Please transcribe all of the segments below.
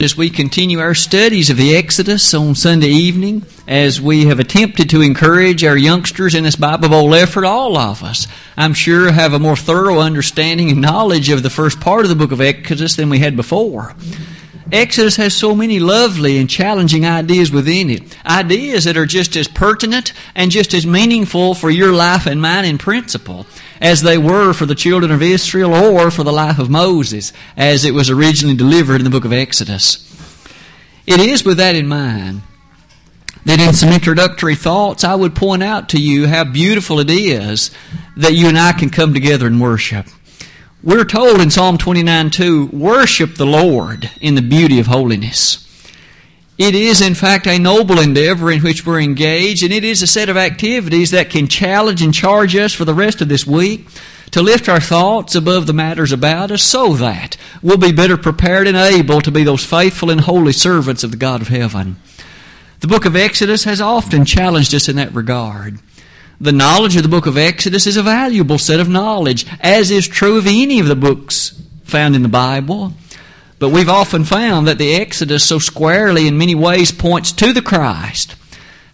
as we continue our studies of the Exodus on Sunday evening, as we have attempted to encourage our youngsters in this Bible Bowl effort, all of us, I'm sure, have a more thorough understanding and knowledge of the first part of the book of Exodus than we had before. Exodus has so many lovely and challenging ideas within it. Ideas that are just as pertinent and just as meaningful for your life and mine in principle as they were for the children of Israel or for the life of Moses as it was originally delivered in the book of Exodus. It is with that in mind that in some introductory thoughts I would point out to you how beautiful it is that you and I can come together and worship. We're told in Psalm 29 2, worship the Lord in the beauty of holiness. It is, in fact, a noble endeavor in which we're engaged, and it is a set of activities that can challenge and charge us for the rest of this week to lift our thoughts above the matters about us so that we'll be better prepared and able to be those faithful and holy servants of the God of heaven. The book of Exodus has often challenged us in that regard. The knowledge of the book of Exodus is a valuable set of knowledge, as is true of any of the books found in the Bible. But we've often found that the Exodus so squarely in many ways points to the Christ,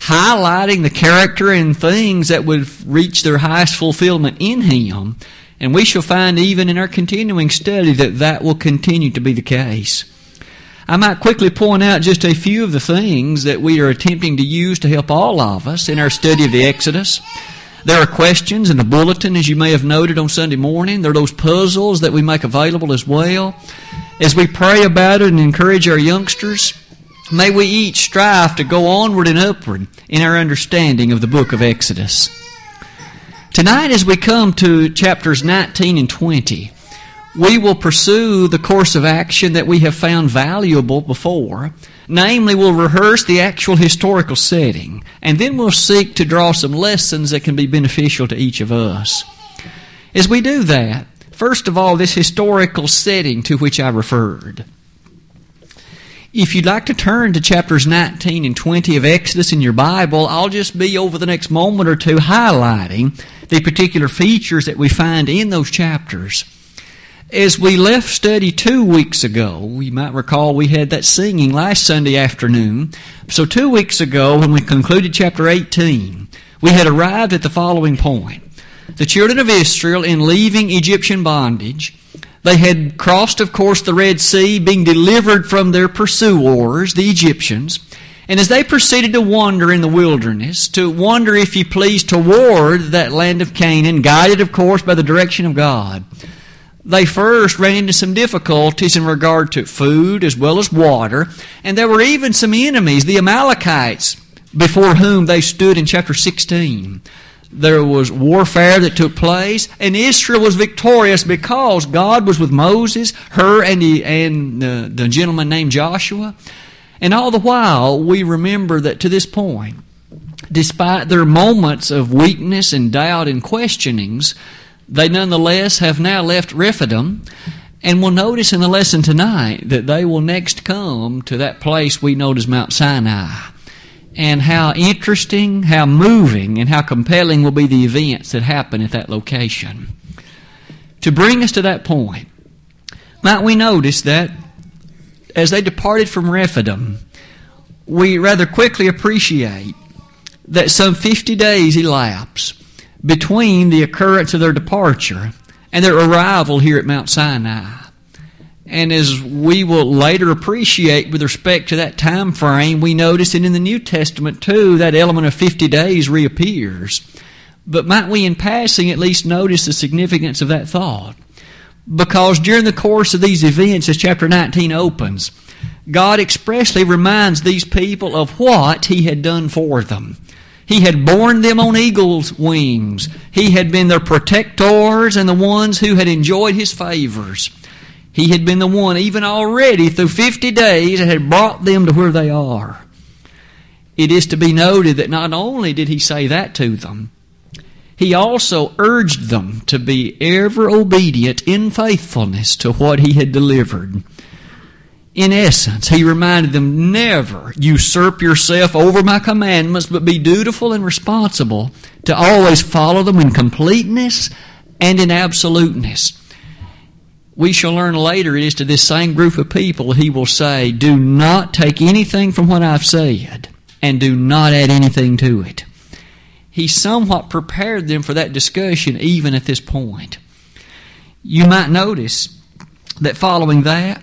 highlighting the character and things that would reach their highest fulfillment in Him. And we shall find even in our continuing study that that will continue to be the case. I might quickly point out just a few of the things that we are attempting to use to help all of us in our study of the Exodus. There are questions in the bulletin, as you may have noted on Sunday morning. There are those puzzles that we make available as well. As we pray about it and encourage our youngsters, may we each strive to go onward and upward in our understanding of the book of Exodus. Tonight, as we come to chapters 19 and 20, we will pursue the course of action that we have found valuable before. Namely, we'll rehearse the actual historical setting, and then we'll seek to draw some lessons that can be beneficial to each of us. As we do that, First of all, this historical setting to which I referred. If you'd like to turn to chapters 19 and 20 of Exodus in your Bible, I'll just be over the next moment or two highlighting the particular features that we find in those chapters. As we left study two weeks ago, you might recall we had that singing last Sunday afternoon. So, two weeks ago, when we concluded chapter 18, we had arrived at the following point the children of Israel in leaving Egyptian bondage. They had crossed, of course, the Red Sea, being delivered from their pursuers, the Egyptians. And as they proceeded to wander in the wilderness, to wander, if you please, toward that land of Canaan, guided, of course, by the direction of God, they first ran into some difficulties in regard to food as well as water. And there were even some enemies, the Amalekites, before whom they stood in chapter 16 there was warfare that took place, and Israel was victorious because God was with Moses, Hur, and, the, and the, the gentleman named Joshua. And all the while, we remember that to this point, despite their moments of weakness and doubt and questionings, they nonetheless have now left Rephidim. And we'll notice in the lesson tonight that they will next come to that place we know as Mount Sinai and how interesting, how moving, and how compelling will be the events that happen at that location. To bring us to that point, might we notice that as they departed from Rephidim, we rather quickly appreciate that some 50 days elapse between the occurrence of their departure and their arrival here at Mount Sinai. And as we will later appreciate with respect to that time frame, we notice that in the New Testament too, that element of 50 days reappears. But might we in passing at least notice the significance of that thought? Because during the course of these events, as chapter 19 opens, God expressly reminds these people of what He had done for them. He had borne them on eagle's wings. He had been their protectors and the ones who had enjoyed His favors. He had been the one, even already through 50 days, that had brought them to where they are. It is to be noted that not only did he say that to them, he also urged them to be ever obedient in faithfulness to what he had delivered. In essence, he reminded them never usurp yourself over my commandments, but be dutiful and responsible to always follow them in completeness and in absoluteness. we shall learn later it is to this same group of people he will say, Do not take anything from what I've said, and do not add anything to it. He somewhat prepared them for that discussion even at this point. You might notice that following that,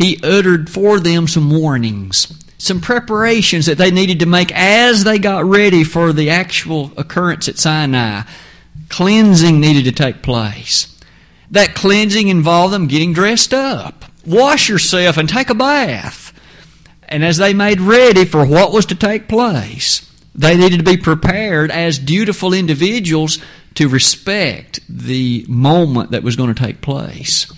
he uttered for them some warnings, some preparations that they needed to make as they got ready for the actual occurrence at Sinai. Cleansing needed to take place. That cleansing involved them getting dressed up. Wash yourself and take a bath. And as they made ready for what was to take place, they needed to be prepared as dutiful individuals to respect the moment that was going to take place.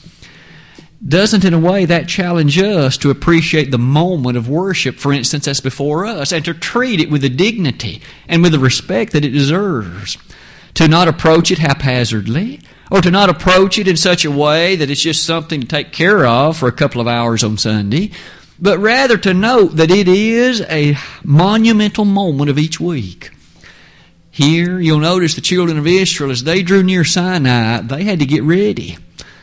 Doesn't, in a way, that challenge us to appreciate the moment of worship, for instance, that's before us, and to treat it with the dignity and with the respect that it deserves? To not approach it haphazardly, or to not approach it in such a way that it's just something to take care of for a couple of hours on Sunday, but rather to note that it is a monumental moment of each week. Here, you'll notice the children of Israel, as they drew near Sinai, they had to get ready.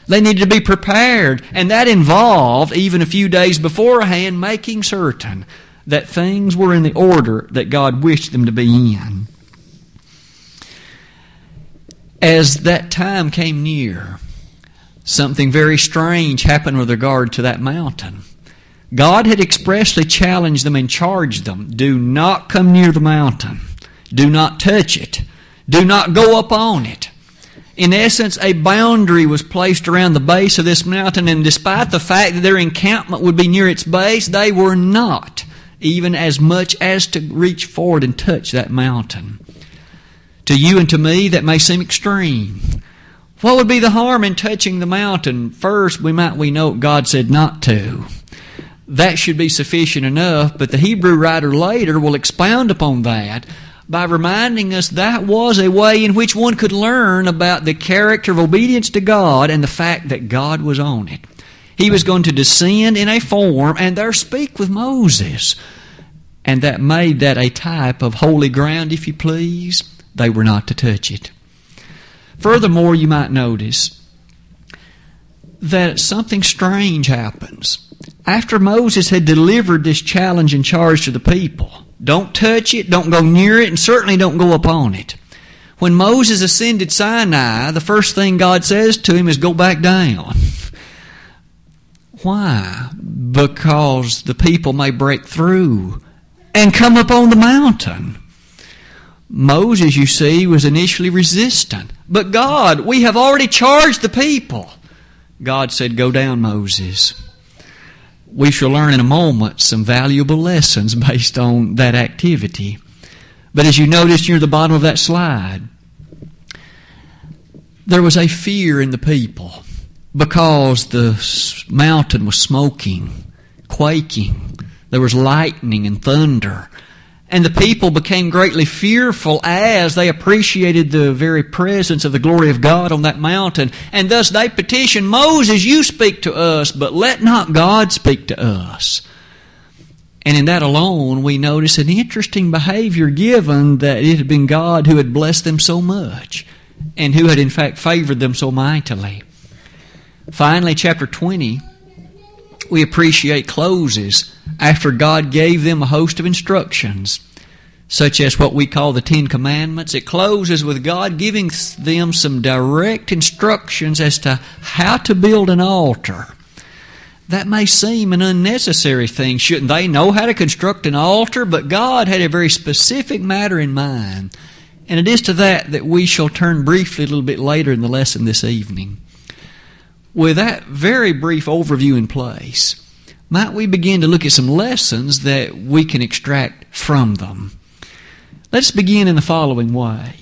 They needed to be prepared, and that involved, even a few days beforehand, making certain that things were in the order that God wished them to be in. As that time came near, something very strange happened with regard to that mountain. God had expressly challenged them and charged them do not come near the mountain, do not touch it, do not go up on it. In essence, a boundary was placed around the base of this mountain, and despite the fact that their encampment would be near its base, they were not even as much as to reach forward and touch that mountain. To you and to me, that may seem extreme. What would be the harm in touching the mountain? First, we might we know God said not to. That should be sufficient enough, but the Hebrew writer later will expound upon that by reminding us that was a way in which one could learn about the character of obedience to God and the fact that God was on it. He was going to descend in a form and there speak with Moses. And that made that a type of holy ground, if you please they were not to touch it. Furthermore, you might notice that something strange happens. After Moses had delivered this challenge and charge to the people, don't touch it, don't go near it, and certainly don't go upon it. When Moses ascended Sinai, the first thing God says to him is go back down. Why? Because the people may break through and come up on the mountain. Moses, you see, was initially resistant. But God, we have already charged the people. God said, Go down, Moses. We shall learn in a moment some valuable lessons based on that activity. But as you notice near the bottom of that slide, there was a fear in the people because the mountain was smoking, quaking. There was lightning and thunder. And the people became greatly fearful as they appreciated the very presence of the glory of God on that mountain. And thus they petitioned Moses, You speak to us, but let not God speak to us. And in that alone, we notice an interesting behavior given that it had been God who had blessed them so much and who had in fact favored them so mightily. Finally, chapter 20 we appreciate closes after God gave them a host of instructions, such as what we call the Ten Commandments. It closes with God giving them some direct instructions as to how to build an altar. That may seem an unnecessary thing. Shouldn't they know how to construct an altar? But God had a very specific matter in mind. And it is to that that we shall turn briefly a little bit later in the lesson this evening. With that very brief overview in place, might we begin to look at some lessons that we can extract from them? Let's begin in the following way.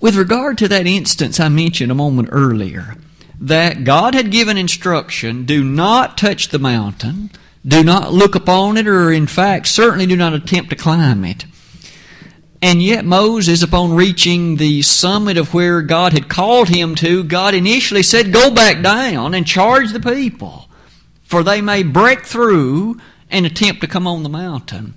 With regard to that instance I mentioned a moment earlier, that God had given instruction do not touch the mountain, do not look upon it, or in fact, certainly do not attempt to climb it. And yet, Moses, upon reaching the summit of where God had called him to, God initially said, Go back down and charge the people, for they may break through and attempt to come on the mountain.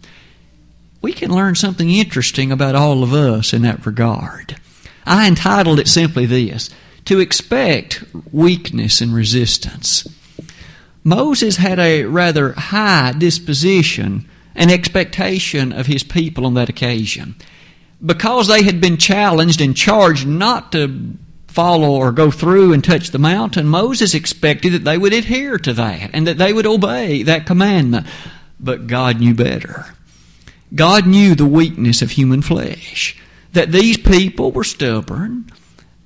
We can learn something interesting about all of us in that regard. I entitled it simply this to expect weakness and resistance. Moses had a rather high disposition and expectation of his people on that occasion. Because they had been challenged and charged not to follow or go through and touch the mountain, Moses expected that they would adhere to that and that they would obey that commandment. But God knew better. God knew the weakness of human flesh, that these people were stubborn,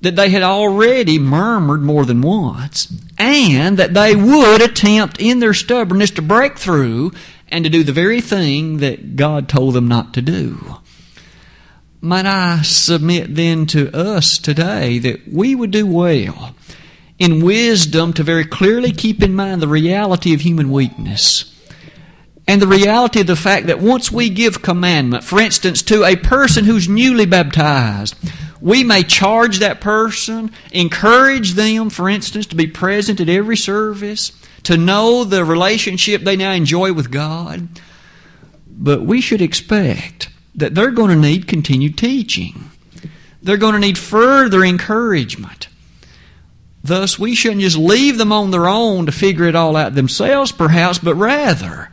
that they had already murmured more than once, and that they would attempt in their stubbornness to break through and to do the very thing that God told them not to do. Might I submit then to us today that we would do well in wisdom to very clearly keep in mind the reality of human weakness and the reality of the fact that once we give commandment, for instance, to a person who's newly baptized, we may charge that person, encourage them, for instance, to be present at every service, to know the relationship they now enjoy with God. But we should expect that they're going to need continued teaching. They're going to need further encouragement. Thus, we shouldn't just leave them on their own to figure it all out themselves, perhaps, but rather,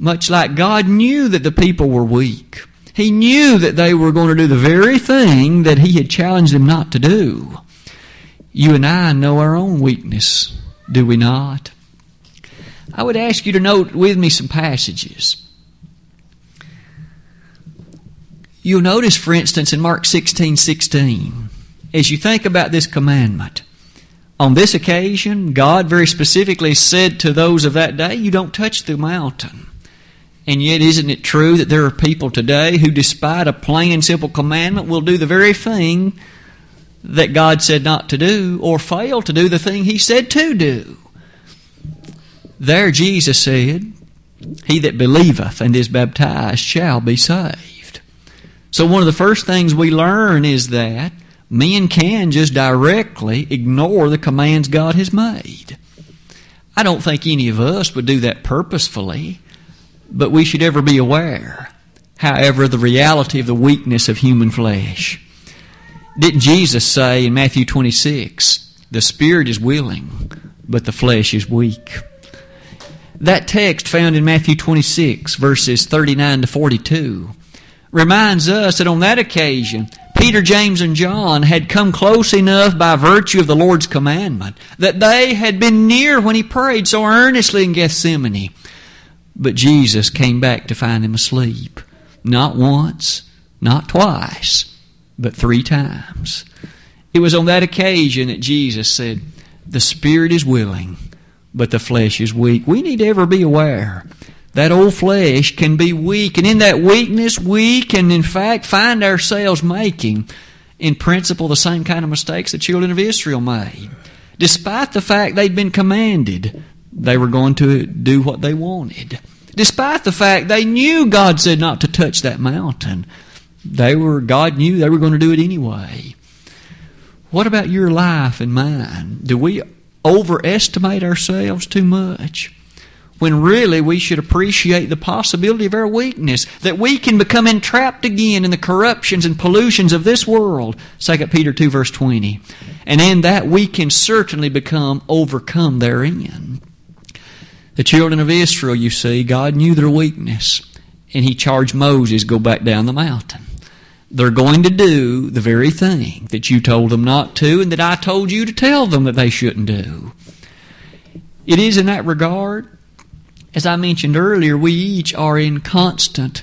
much like God knew that the people were weak, He knew that they were going to do the very thing that He had challenged them not to do. You and I know our own weakness, do we not? I would ask you to note with me some passages. You'll notice, for instance, in Mark 16 16, as you think about this commandment, on this occasion, God very specifically said to those of that day, You don't touch the mountain. And yet, isn't it true that there are people today who, despite a plain and simple commandment, will do the very thing that God said not to do or fail to do the thing He said to do? There, Jesus said, He that believeth and is baptized shall be saved. So, one of the first things we learn is that men can just directly ignore the commands God has made. I don't think any of us would do that purposefully, but we should ever be aware, however, the reality of the weakness of human flesh. Didn't Jesus say in Matthew 26, the spirit is willing, but the flesh is weak? That text found in Matthew 26, verses 39 to 42, reminds us that on that occasion, Peter, James, and John had come close enough by virtue of the Lord's commandment that they had been near when he prayed so earnestly in Gethsemane. But Jesus came back to find him asleep. Not once, not twice, but three times. It was on that occasion that Jesus said, The Spirit is willing, but the flesh is weak. We need to ever be aware that old flesh can be weak. And in that weakness, we can, in fact, find ourselves making, in principle, the same kind of mistakes the children of Israel made. Despite the fact they'd been commanded, they were going to do what they wanted. Despite the fact they knew God said not to touch that mountain, they were, God knew they were going to do it anyway. What about your life and mine? Do we overestimate ourselves too much? when really we should appreciate the possibility of our weakness, that we can become entrapped again in the corruptions and pollutions of this world. 2 Peter 2 verse 20. And in that we can certainly become overcome therein. The children of Israel, you see, God knew their weakness, and He charged Moses go back down the mountain. They're going to do the very thing that you told them not to and that I told you to tell them that they shouldn't do. It is in that regard as I mentioned earlier, we each are in constant,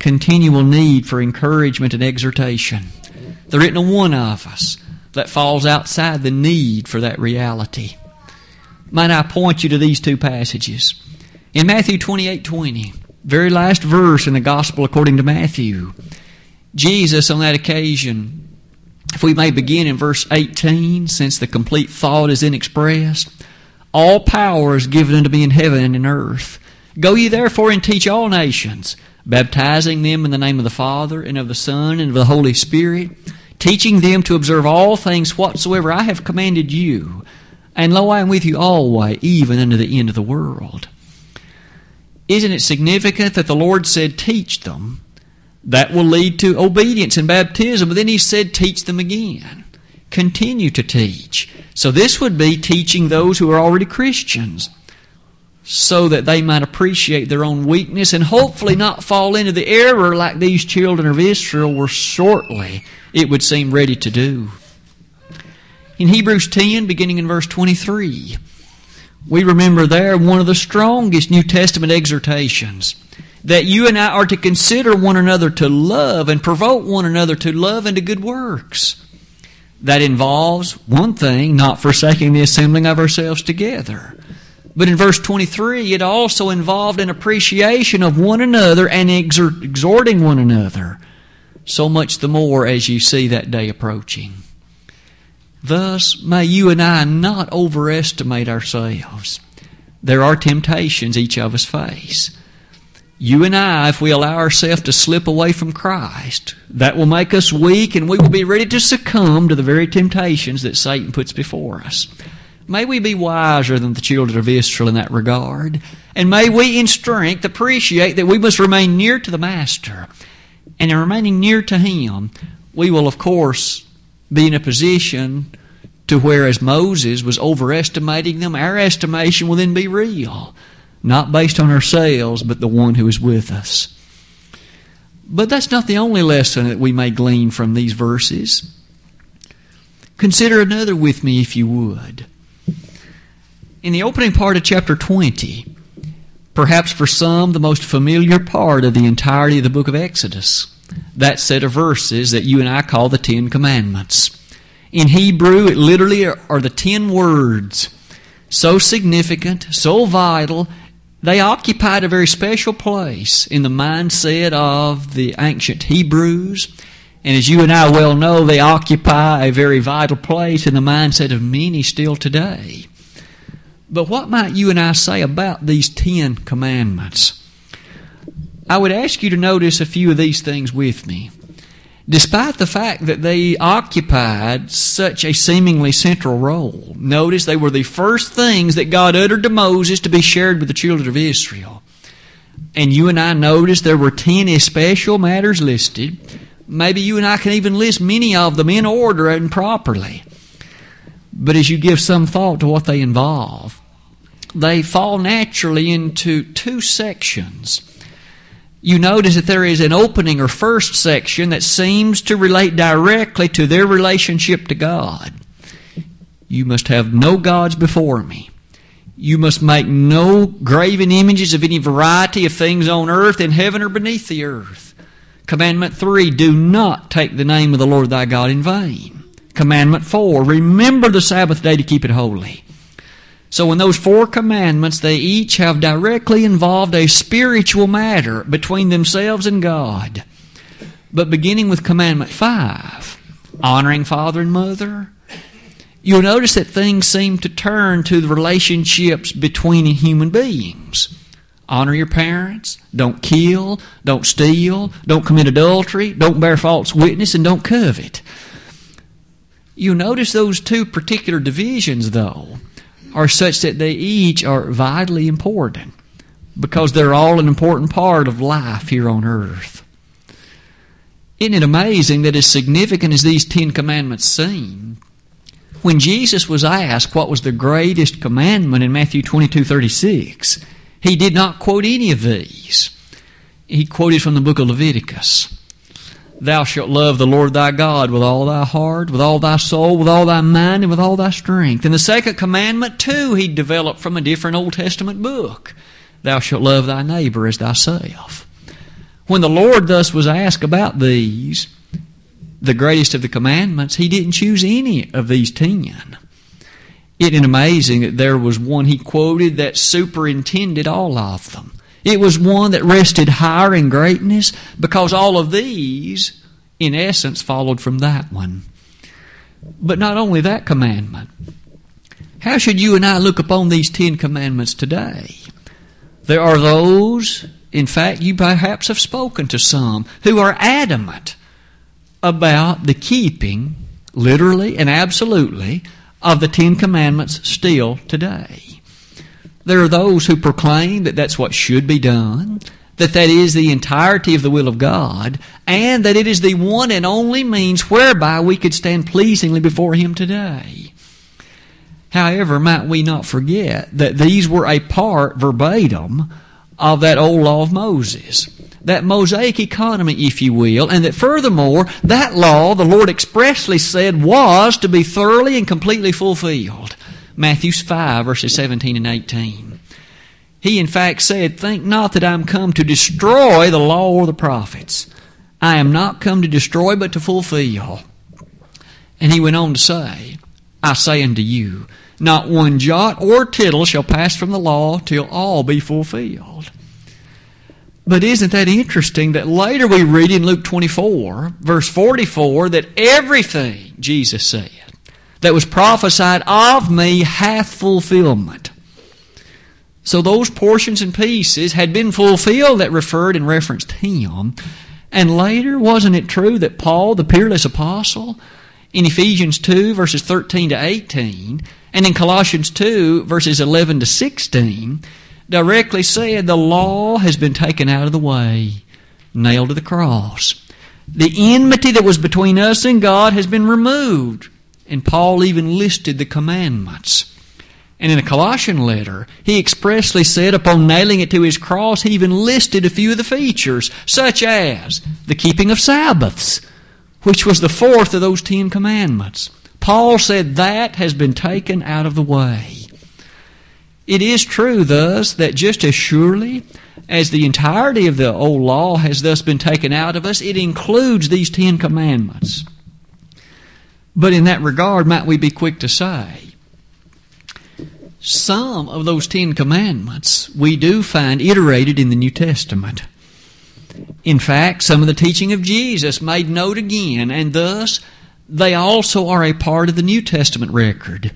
continual need for encouragement and exhortation. There isn't a one of us that falls outside the need for that reality. Might I point you to these two passages? In Matthew 28 20, very last verse in the Gospel according to Matthew, Jesus on that occasion, if we may begin in verse 18, since the complete thought is inexpressed, all power is given unto me in heaven and in earth. Go ye therefore and teach all nations, baptizing them in the name of the Father and of the Son and of the Holy Spirit, teaching them to observe all things whatsoever I have commanded you. And lo, I am with you always, even unto the end of the world. Isn't it significant that the Lord said, Teach them? That will lead to obedience and baptism, but then He said, Teach them again. continue to teach. So this would be teaching those who are already Christians so that they might appreciate their own weakness and hopefully not fall into the error like these children of Israel were shortly, it would seem, ready to do. In Hebrews 10, beginning in verse 23, we remember there one of the strongest New Testament exhortations that you and I are to consider one another to love and provoke one another to love and to good works. That involves one thing, not forsaking the assembling of ourselves together. But in verse 23, it also involved an appreciation of one another and exhorting one another, so much the more as you see that day approaching. Thus, may you and I not overestimate ourselves. There are temptations each of us face. You and I, if we allow ourselves to slip away from Christ, that will make us weak and we will be ready to succumb to the very temptations that Satan puts before us. May we be wiser than the children of Israel in that regard. And may we in strength appreciate that we must remain near to the Master. And in remaining near to Him, we will, of course, be in a position to where, as Moses was overestimating them, our estimation will then be real. Not based on ourselves, but the one who is with us. But that's not the only lesson that we may glean from these verses. Consider another with me, if you would. In the opening part of chapter 20, perhaps for some the most familiar part of the entirety of the book of Exodus, that set of verses that you and I call the Ten Commandments. In Hebrew, it literally are the ten words, so significant, so vital, they occupied a very special place in the mindset of the ancient Hebrews. And as you and I well know, they occupy a very vital place in the mindset of many still today. But what might you and I say about these Ten Commandments? I would ask you to notice a few of these things with me. Despite the fact that they occupied such a seemingly central role, notice they were the first things that God uttered to Moses to be shared with the children of Israel. And you and I notice there were ten especial matters listed. Maybe you and I can even list many of them in order and properly. But as you give some thought to what they involve, they fall naturally into two sections. You notice that there is an opening or first section that seems to relate directly to their relationship to God. You must have no gods before me. You must make no graven images of any variety of things on earth, in heaven, or beneath the earth. Commandment 3 Do not take the name of the Lord thy God in vain. Commandment 4 Remember the Sabbath day to keep it holy. So in those four commandments, they each have directly involved a spiritual matter between themselves and God. But beginning with commandment five, honoring father and mother, you'll notice that things seem to turn to the relationships between human beings. Honor your parents, don't kill, don't steal, don't commit adultery, don't bear false witness, and don't covet. You notice those two particular divisions, though are such that they each are vitally important because they're all an important part of life here on earth. Isn't it amazing that as significant as these Ten Commandments seem, when Jesus was asked what was the greatest commandment in Matthew 22 36, he did not quote any of these. He quoted from the book of Leviticus. Thou shalt love the Lord thy God with all thy heart, with all thy soul, with all thy mind, and with all thy strength. And the second commandment, too, he developed from a different Old Testament book. Thou shalt love thy neighbor as thyself. When the Lord thus was asked about these, the greatest of the commandments, he didn't choose any of these ten. Isn't amazing that there was one he quoted that superintended all of them? It was one that rested higher in greatness because all of these, in essence, followed from that one. But not only that commandment. How should you and I look upon these Ten Commandments today? There are those, in fact, you perhaps have spoken to some, who are adamant about the keeping, literally and absolutely, of the Ten Commandments still today. There are those who proclaim that that's what should be done, that that is the entirety of the will of God, and that it is the one and only means whereby we could stand pleasingly before Him today. However, might we not forget that these were a part verbatim of that old law of Moses, that Mosaic economy, if you will, and that furthermore, that law, the Lord expressly said, was to be thoroughly and completely fulfilled. Matthew 5, verses 17 and 18. He in fact said, Think not that I am come to destroy the law or the prophets. I am not come to destroy, but to fulfill. And he went on to say, I say unto you, not one jot or tittle shall pass from the law till all be fulfilled. But isn't that interesting that later we read in Luke 24, verse 44, that everything, Jesus said, that was prophesied of me hath fulfillment. So those portions and pieces had been fulfilled that referred and referenced him. And later, wasn't it true that Paul, the peerless apostle, in Ephesians 2, verses 13 to 18, and in Colossians 2, verses 11 to 16, directly said the law has been taken out of the way, nailed to the cross. The enmity that was between us and God has been removed. And Paul even listed the commandments. And in a Colossian letter, he expressly said upon nailing it to his cross, he even listed a few of the features, such as the keeping of Sabbaths, which was the fourth of those Ten Commandments. Paul said that has been taken out of the way. It is true, thus, that just as surely as the entirety of the old law has thus been taken out of us, it includes these Ten Commandments. But in that regard, might we be quick to say, some of those Ten Commandments we do find iterated in the New Testament. In fact, some of the teaching of Jesus made note again, and thus they also are a part of the New Testament record.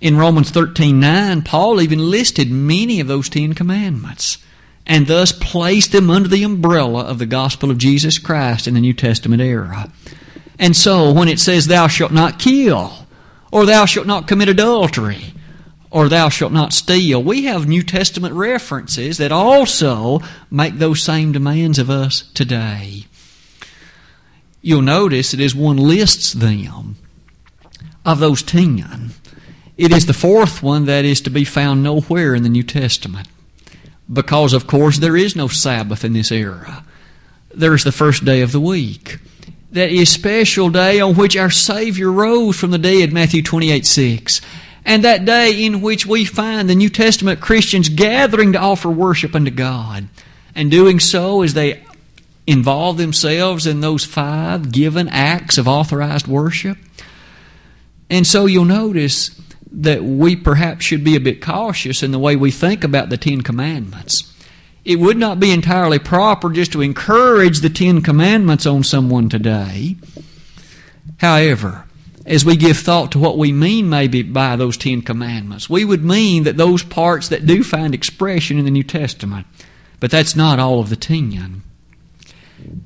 In Romans 13:9, Paul even listed many of those 10 commandments and thus placed them under the umbrella of the gospel of Jesus Christ in the New Testament era. And so when it says thou shalt not kill or thou shalt not commit adultery or thou shalt not steal. We have New Testament references that also make those same demands of us today. You'll notice that as one lists them, of those ten, it is the fourth one that is to be found nowhere in the New Testament. Because, of course, there is no Sabbath in this era. There is the first day of the week. That is special day on which our Savior rose from the dead, Matthew 28 6 and that day in which we find the New Testament Christians gathering to offer worship unto God, and doing so as they involve themselves in those five given acts of authorized worship. And so you'll notice that we perhaps should be a bit cautious in the way we think about the Ten Commandments. It would not be entirely proper just to encourage the Ten Commandments on someone today. However, as we give thought to what we mean maybe by those Ten Commandments. We would mean that those parts that do find expression in the New Testament, but that's not all of the ten.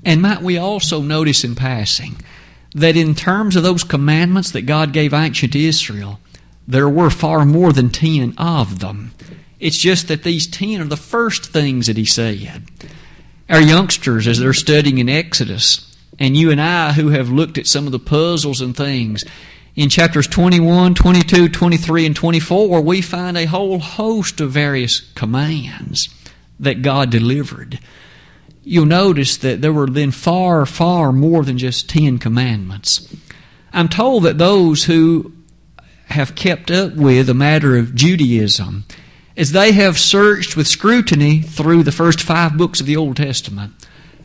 And might we also notice in passing that in terms of those commandments that God gave ancient Israel, there were far more than ten of them. It's just that these ten are the first things that He said. Our youngsters, as they're studying in Exodus, and you and I who have looked at some of the puzzles and things. In chapters 21, 22, 23, and 24, we find a whole host of various commands that God delivered. You'll notice that there were then far, far more than just ten commandments. I'm told that those who have kept up with the matter of Judaism, as they have searched with scrutiny through the first five books of the Old Testament,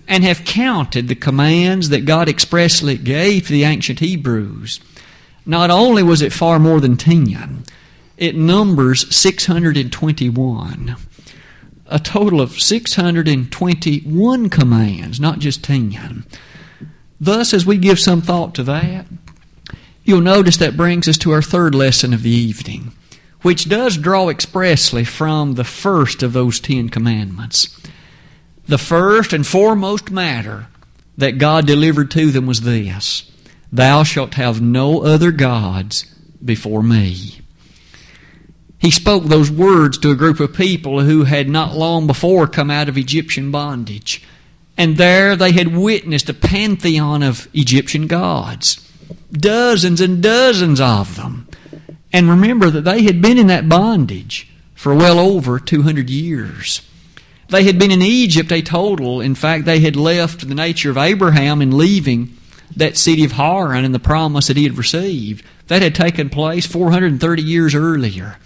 and have counted the commands that God expressly gave to the ancient Hebrews, not only was it far more than 10, it numbers 621. A total of 621 commands, not just 10. Thus, as we give some thought to that, you'll notice that brings us to our third lesson of the evening, which does draw expressly from the first of those Ten Commandments. The first and foremost matter that God delivered to them was this Thou shalt have no other gods before me. He spoke those words to a group of people who had not long before come out of Egyptian bondage. And there they had witnessed a pantheon of Egyptian gods. Dozens and dozens of them. And remember that they had been in that bondage for well over 200 years. They had been in Egypt a total. In fact, they had left the nature of Abraham in leaving that city of Haran and the promise that he had received. That had taken place 430 years earlier.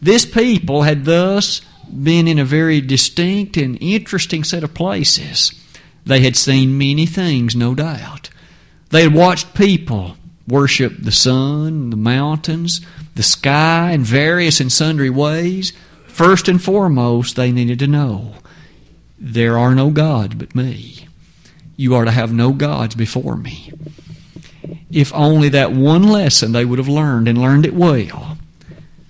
This people had thus been in a very distinct and interesting set of places. They had seen many things, no doubt. They had watched people worship the sun, the mountains, the sky in various and sundry ways. First and foremost, they needed to know there are no gods but me. You are to have no gods before me. If only that one lesson they would have learned and learned it well.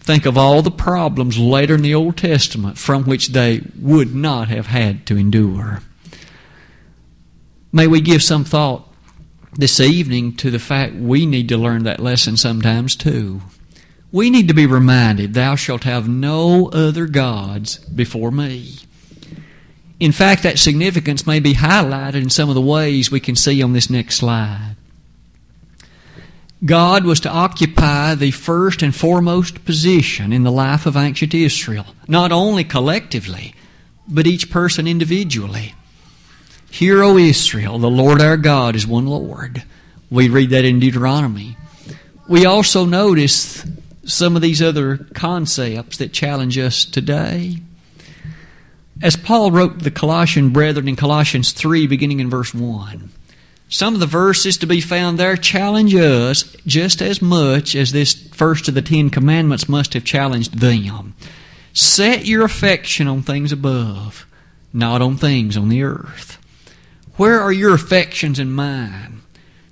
Think of all the problems later in the Old Testament from which they would not have had to endure. May we give some thought this evening to the fact we need to learn that lesson sometimes too. We need to be reminded, Thou shalt have no other gods before me. In fact, that significance may be highlighted in some of the ways we can see on this next slide. God was to occupy the first and foremost position in the life of ancient Israel, not only collectively, but each person individually. Hear, O Israel, the Lord our God is one Lord. We read that in Deuteronomy. We also notice some of these other concepts that challenge us today. As Paul wrote the Colossian brethren in Colossians 3, beginning in verse 1, some of the verses to be found there challenge us just as much as this first of the Ten Commandments must have challenged them. Set your affection on things above, not on things on the earth. Where are your affections and mine?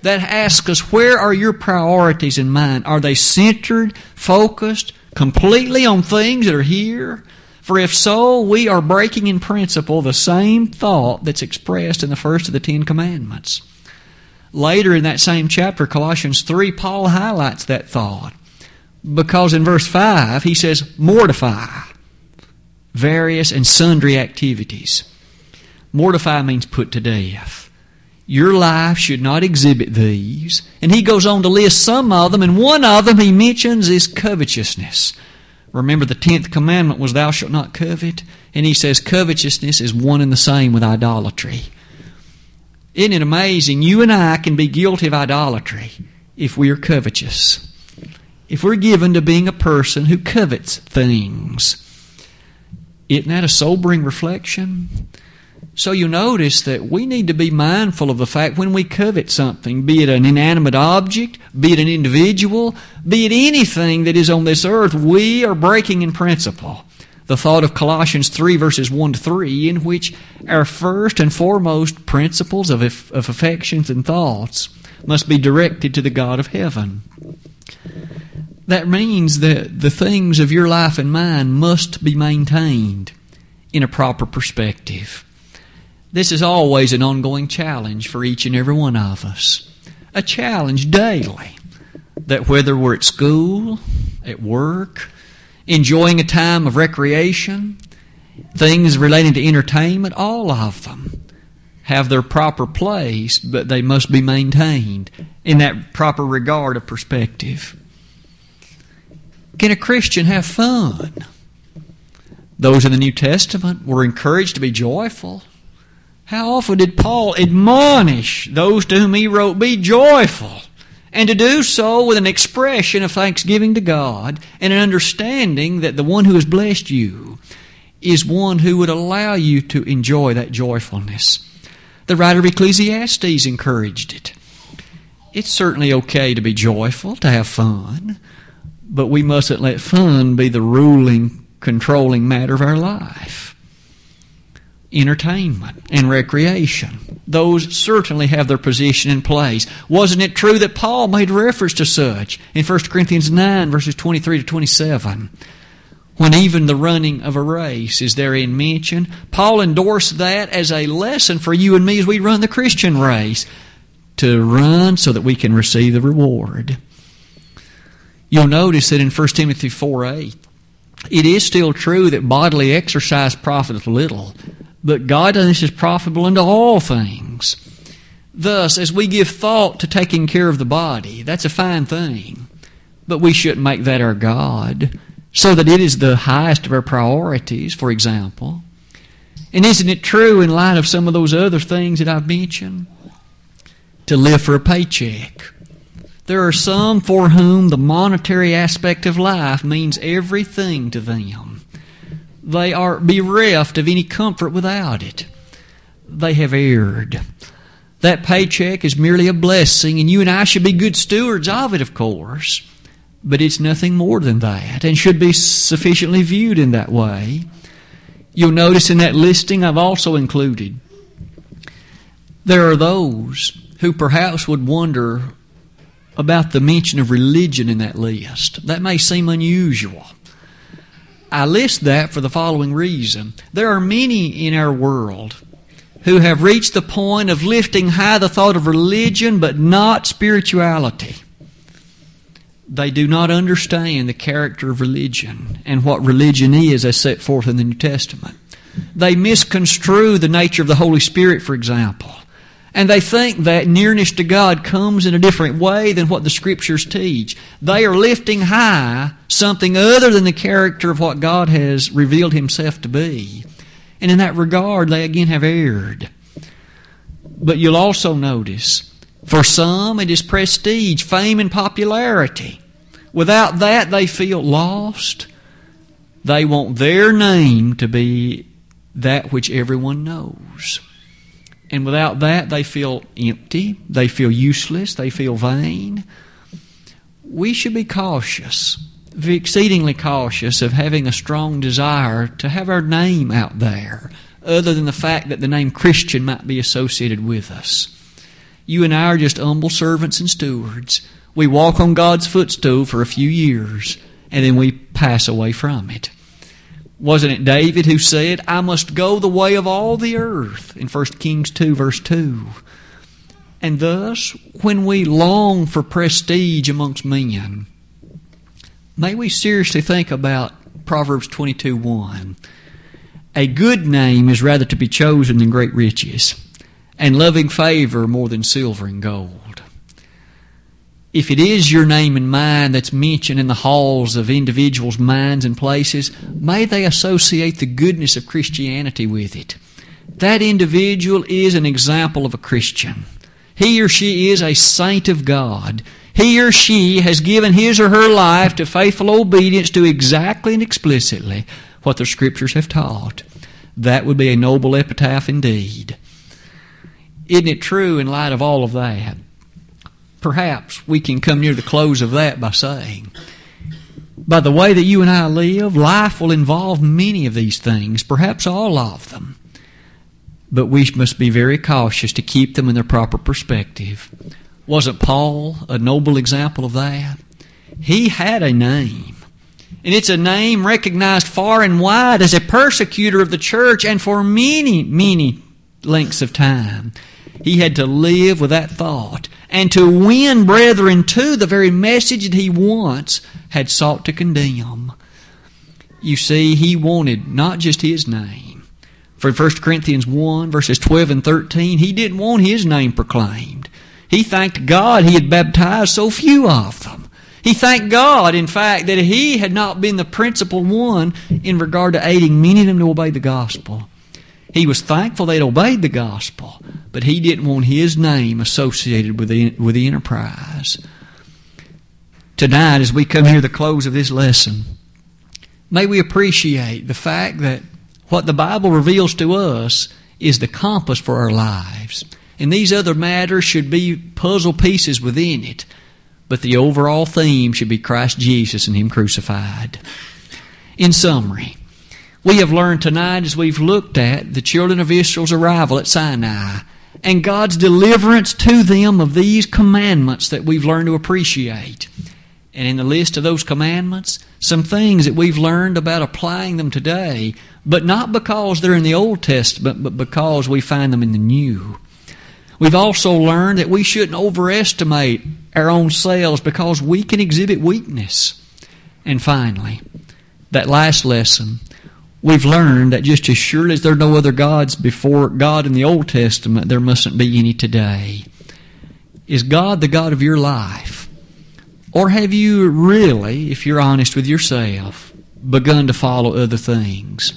That asks us where are your priorities in mind? Are they centered, focused, completely on things that are here? For if so, we are breaking in principle the same thought that's expressed in the first of the Ten Commandments. Later in that same chapter, Colossians 3, Paul highlights that thought. Because in verse 5, he says, mortify various and sundry activities. Mortify means put to death. Your life should not exhibit these. And he goes on to list some of them, and one of them he mentions is covetousness. Remember, the tenth commandment was, Thou shalt not covet. And he says, Covetousness is one and the same with idolatry. Isn't it amazing? You and I can be guilty of idolatry if we are covetous. If we're given to being a person who covets things. Isn't that a sobering reflection? So you notice that we need to be mindful of the fact when we covet something, be it an inanimate object, be it an individual, be it anything that is on this earth, we are breaking in principle. The thought of Colossians 3 verses 1 to 3, in which our first and foremost principles of, of affections and thoughts must be directed to the God of heaven. That means that the things of your life and mine must be maintained in a proper perspective. This is always an ongoing challenge for each and every one of us. A challenge daily. That whether we're at school, at work, enjoying a time of recreation, things relating to entertainment, all of them have their proper place, but they must be maintained in that proper regard of perspective. Can a Christian have fun? Those in the New Testament were encouraged to be joyful. How often did Paul admonish those to whom he wrote, Be joyful, and to do so with an expression of thanksgiving to God and an understanding that the one who has blessed you is one who would allow you to enjoy that joyfulness. The writer of Ecclesiastes encouraged it. It's certainly okay to be joyful, to have fun, but we mustn't let fun be the ruling, controlling matter of our life entertainment and recreation. Those certainly have their position in place. Wasn't it true that Paul made reference to such in 1 Corinthians 9, verses 23 to 27? When even the running of a race is therein mentioned, Paul endorsed that as a lesson for you and me as we run the Christian race to run so that we can receive the reward. You'll notice that in 1 Timothy 4 8, It is still true that bodily exercise profiteth little, but godliness is profitable unto all things. Thus, as we give thought to taking care of the body, that's a fine thing, but we shouldn't make that our God, so that it is the highest of our priorities, for example. And isn't it true in light of some of those other things that I've mentioned? To live for a paycheck. There are some for whom the monetary aspect of life means everything to them. They are bereft of any comfort without it. They have erred. That paycheck is merely a blessing, and you and I should be good stewards of it, of course. But it's nothing more than that, and should be sufficiently viewed in that way. You'll notice in that listing I've also included there are those who perhaps would wonder about the mention of religion in that list. That may seem unusual. I list that for the following reason. There are many in our world who have reached the point of lifting high the thought of religion but not spirituality. They do not understand the character of religion and what religion is as set forth in the New Testament. They misconstrue the nature of the Holy Spirit, for example. And they think that nearness to God comes in a different way than what the Scriptures teach. They are lifting high something other than the character of what God has revealed Himself to be. And in that regard, they again have erred. But you'll also notice, for some, it is prestige, fame, and popularity. Without that, they feel lost. They want their name to be that which everyone knows. And without that, they feel empty, they feel useless, they feel vain. We should be cautious exceedingly cautious of having a strong desire to have our name out there, other than the fact that the name Christian might be associated with us. You and I are just humble servants and stewards. We walk on God's footstool for a few years, and then we pass away from it. Wasn't it David who said, I must go the way of all the earth in 1 Kings 2, verse 2? And thus, when we long for prestige amongst men, may we seriously think about Proverbs 22 1. A good name is rather to be chosen than great riches, and loving favor more than silver and gold. If it is your name and mine that's mentioned in the halls of individuals' minds and places, may they associate the goodness of Christianity with it. That individual is an example of a Christian. He or she is a saint of God he or she has given his or her life to faithful obedience to exactly and explicitly what the Scriptures have taught. That would be a noble epitaph indeed. Isn't it true in light of all of that? Perhaps we can come near the close of that by saying, by the way that you and I live, life will involve many of these things, perhaps all of them. But we must be very cautious to keep them in their proper perspective. Wasn't Paul a noble example of that? He had a name. And it's a name recognized far and wide as a persecutor of the church and for many, many lengths of time. He had to live with that thought and to win brethren to the very message that he once had sought to condemn. You see, he wanted not just his name. For 1 Corinthians 1, verses 12 and 13, he didn't want his name proclaimed. He thanked God he had baptized so few of them. He thanked God, in fact, that he had not been the principal one in regard to aiding many of them to obey the gospel. He was thankful they'd obeyed the gospel, but he didn't want his name associated with the, with the enterprise. Tonight, as we come near the close of this lesson, may we appreciate the fact that what the Bible reveals to us is the compass for our lives. And these other matters should be puzzle pieces within it. But the overall theme should be Christ Jesus and Him crucified. In summary, we have learned tonight as we've looked at the children of Israel's arrival at Sinai and God's deliverance to them of these commandments that we've learned to appreciate. And in the list of those commandments, some things that we've learned about applying them today, but not because they're in the Old Testament, but because we find them in the New. We've also learned that we shouldn't overestimate our own selves because we can exhibit weakness. And finally, that last lesson, we've learned that just as surely as there are no other gods before God in the Old Testament, there mustn't be any today. Is God the God of your life? Or have you really, if you're honest with yourself, begun to follow other things?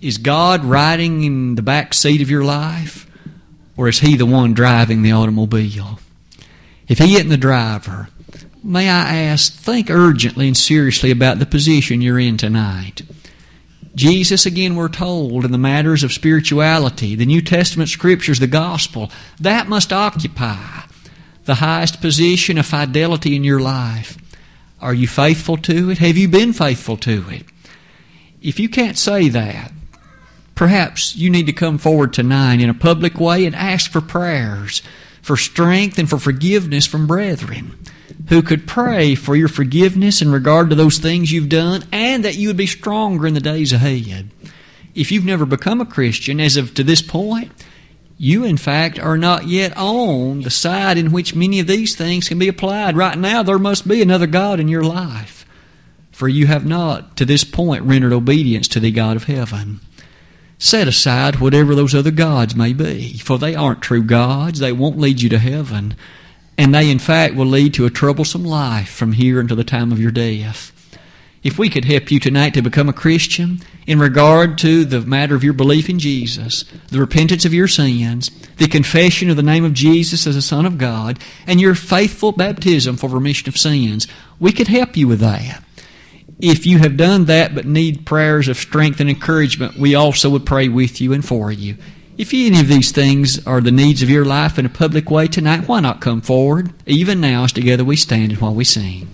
Is God riding in the back seat of your life? Or is He the one driving the automobile? If He isn't the driver, may I ask, think urgently and seriously about the position you're in tonight. Jesus, again, we're told in the matters of spirituality, the New Testament scriptures, the gospel, that must occupy the highest position of fidelity in your life. Are you faithful to it? Have you been faithful to it? If you can't say that, perhaps you need to come forward tonight in a public way and ask for prayers, for strength, and for forgiveness from brethren who could pray for your forgiveness in regard to those things you've done and that you would be stronger in the days ahead. If you've never become a Christian as of to this point, you in fact are not yet on the side in which many of these things can be applied. Right now, there must be another God in your life, for you have not to this point rendered obedience to the God of heaven. Set aside whatever those other gods may be, for they aren't true gods. They won't lead you to heaven. And they, in fact, will lead to a troublesome life from here until the time of your death. If we could help you tonight to become a Christian in regard to the matter of your belief in Jesus, the repentance of your sins, the confession of the name of Jesus as the Son of God, and your faithful baptism for remission of sins, we could help you with that. If you have done that but need prayers of strength and encouragement, we also would pray with you and for you. If any of these things are the needs of your life in a public way tonight, why not come forward, even now as together we stand and while we sing?